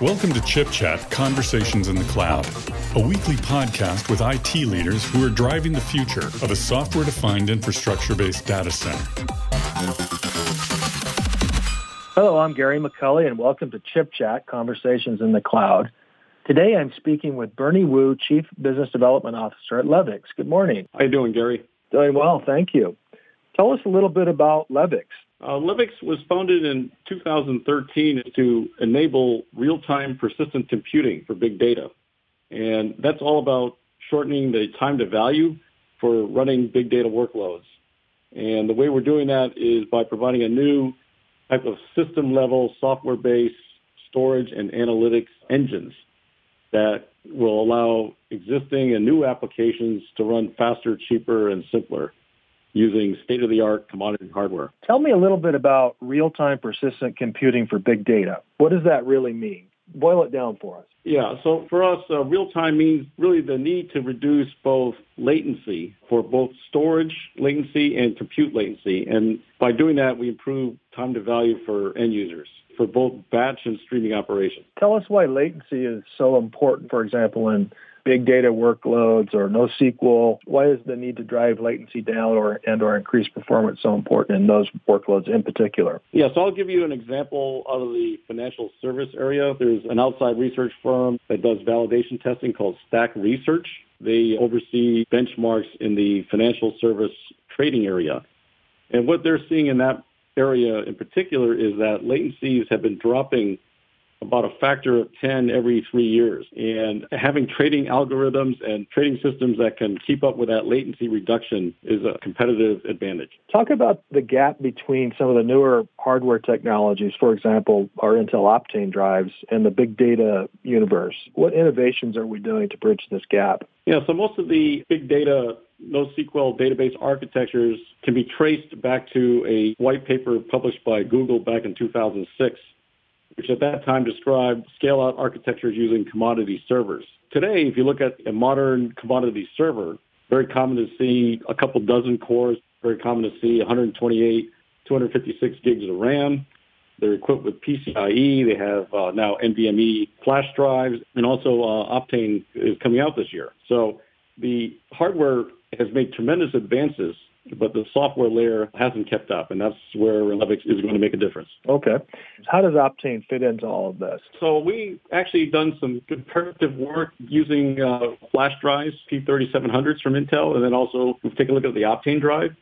Welcome to Chip Chat Conversations in the Cloud, a weekly podcast with IT leaders who are driving the future of a software defined infrastructure based data center. Hello, I'm Gary McCulley, and welcome to Chip Chat Conversations in the Cloud. Today I'm speaking with Bernie Wu, Chief Business Development Officer at Levyx. Good morning. How are you doing, Gary? Doing well, thank you. Tell us a little bit about Levyx. Uh, Levyx was founded in 2013 to enable real-time persistent computing for big data. And that's all about shortening the time to value for running big data workloads. And the way we're doing that is by providing a new type of system level software based storage and analytics engines that will allow existing and new applications to run faster, cheaper, and simpler using state of the art commodity hardware. Tell me a little bit about real time persistent computing for big data. What does that really mean? Boil it down for us. Yeah, so for us, uh, real time means really the need to reduce both latency for both storage latency and compute latency. And by doing that, we improve time to value for end users for both batch and streaming operations. Tell us why latency is so important, for example, in big data workloads or NoSQL? Why is the need to drive latency down or and or increase performance so important in those workloads in particular? Yeah, so I'll give you an example out of the financial service area. There's an outside research firm that does validation testing called STAC Research. They oversee benchmarks in the financial service trading area. And what they're seeing in that area in particular is that latencies have been dropping about a factor of 10 every three years. And having trading algorithms and trading systems that can keep up with that latency reduction is a competitive advantage. Talk about the gap between some of the newer hardware technologies, for example, our Intel Optane drives and the big data universe. What innovations are we doing to bridge this gap? Yeah, so most of the big data NoSQL database architectures can be traced back to a white paper published by Google back in 2006 which at that time described scale out architectures using commodity servers. Today, if you look at a modern commodity server, very common to see a couple dozen cores, very common to see 128, 256 gigs of RAM. They're equipped with PCIe. They have uh, now NVMe flash drives, and also uh, Optane is coming out this year. So the hardware has made tremendous advances but the software layer hasn't kept up, and that's where Levyx is going to make a difference. Okay. How does Optane fit into all of this? So we actually done some comparative work using uh, flash drives, P3700s from Intel, and then also we've taken a look at the Optane drive,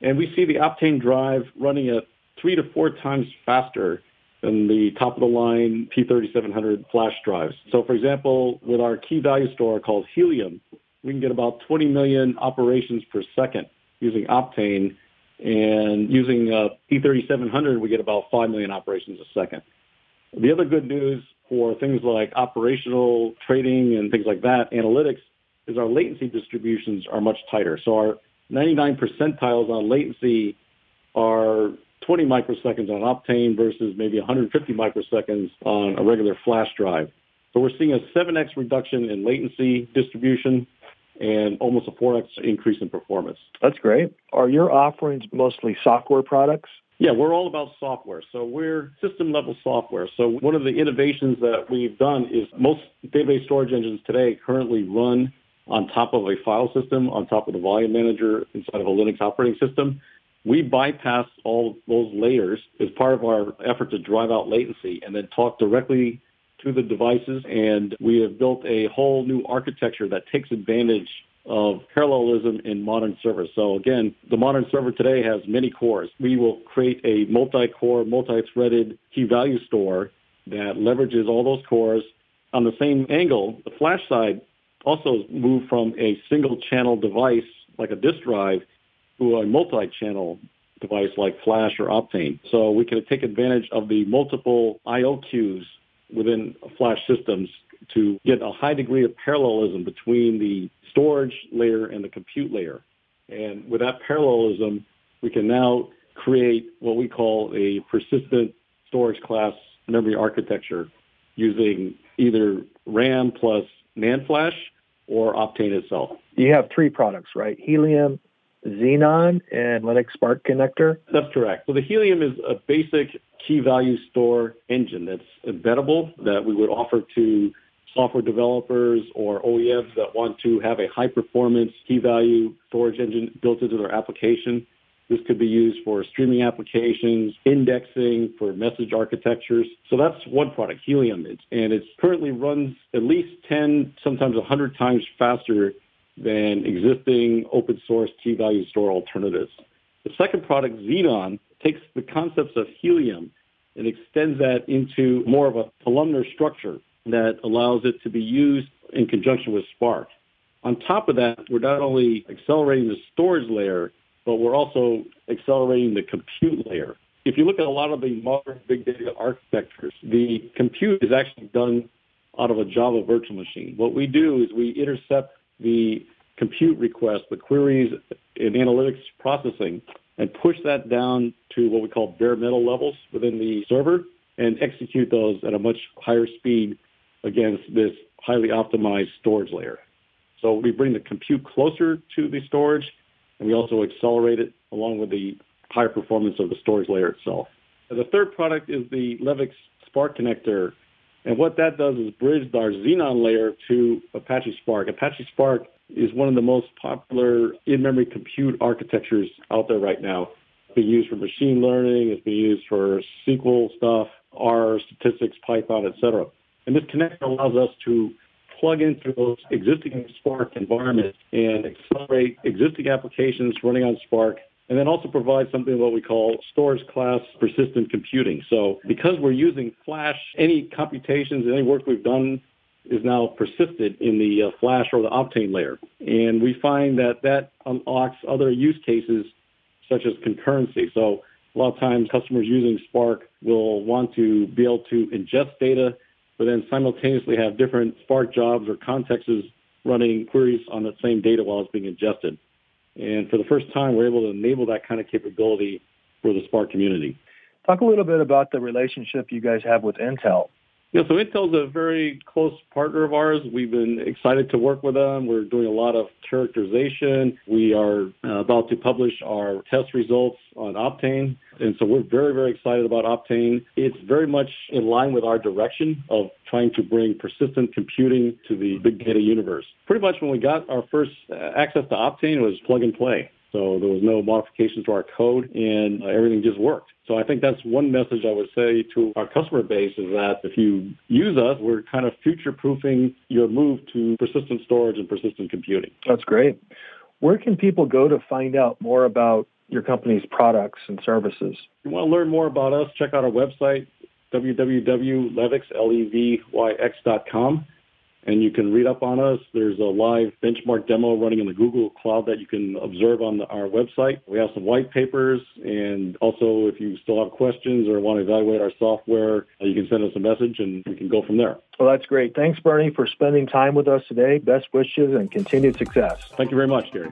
and we see the Optane drive running at three to four times faster than the top of the line P3700 flash drives. So for example, with our key value store called Helium, we can get about 20 million operations per second using Optane. And using uh, P3700, we get about 5 million operations a second. The other good news for things like operational trading and things like that, analytics, is our latency distributions are much tighter. So our 99 percentiles on latency are 20 microseconds on Optane versus maybe 150 microseconds on a regular flash drive. So we're seeing a 7x reduction in latency distribution and almost a 4x increase in performance. That's great. Are your offerings mostly software products? Yeah, we're all about software. So we're system level software. So one of the innovations that we've done is most database storage engines today currently run on top of a file system, on top of the volume manager inside of a Linux operating system. We bypass all those layers as part of our effort to drive out latency and then talk directly to the devices, and we have built a whole new architecture that takes advantage of parallelism in modern servers. So again, the modern server today has many cores. We will create a multi-core, multi-threaded key value store that leverages all those cores. On the same angle, the flash side also moved from a single channel device like a disk drive to a multi-channel device like Flash or Optane. So we can take advantage of the multiple I/O queues within flash systems to get a high degree of parallelism between the storage layer and the compute layer. And with that parallelism, we can now create what we call a persistent storage class memory architecture using either RAM plus NAND flash or Optane itself. You have three products, right? Helium, Xenon, and Levyx Spark Connector? That's correct. So the Helium is a basic key value store engine that's embeddable that we would offer to software developers or OEMs that want to have a high performance key value storage engine built into their application. This could be used for streaming applications, indexing for message architectures. So that's one product, Helium. and it currently runs at least 10, sometimes 100 times faster than existing open source key value store alternatives. The second product, Xenon, takes the concepts of Helium and extends that into more of a columnar structure that allows it to be used in conjunction with Spark. On top of that, we're not only accelerating the storage layer, but we're also accelerating the compute layer. If you look at a lot of the modern big data architectures, the compute is actually done out of a Java virtual machine. What we do is we intercept the compute request, the queries and analytics processing, and push that down to what we call bare metal levels within the server and execute those at a much higher speed against this highly optimized storage layer. So we bring the compute closer to the storage, and we also accelerate it along with the higher performance of the storage layer itself. And the third product is the Levyx Spark connector. And what that does is bridge our Xenon layer to Apache Spark. Apache Spark is one of the most popular in-memory compute architectures out there right now. It's being used for machine learning, it's being used for SQL stuff, R, statistics, Python, etc. And this connector allows us to plug into those existing Spark environments and accelerate existing applications running on Spark and then also provide something what we call storage class persistent computing. So because we're using Flash, any computations, any work we've done is now persisted in the uh, Flash or the Optane layer. And we find that that unlocks other use cases such as concurrency. So a lot of times customers using Spark will want to be able to ingest data but then simultaneously have different Spark jobs or contexts running queries on the same data while it's being ingested. And for the first time, we're able to enable that kind of capability for the Spark community. Talk a little bit about the relationship you guys have with Intel. Yeah, so Intel's a very close partner of ours. We've been excited to work with them. We're doing a lot of characterization. We are uh, about to publish our test results on Optane. And so we're very, very excited about Optane. It's very much in line with our direction of trying to bring persistent computing to the big data universe. Pretty much when we got our first uh, access to Optane, it was plug and play. So there was no modifications to our code and uh, everything just worked. So I think that's one message I would say to our customer base is that if you use us, we're kind of future proofing your move to persistent storage and persistent computing. That's great. Where can people go to find out more about your company's products and services? If you want to learn more about us, check out our website, www.levyx.com and you can read up on us. There's a live benchmark demo running in the Google Cloud that you can observe on the, our website. We have some white papers, and also if you still have questions or want to evaluate our software, uh, you can send us a message and we can go from there. Well, that's great. Thanks, Bernie, for spending time with us today. Best wishes and continued success. Thank you very much, Gary.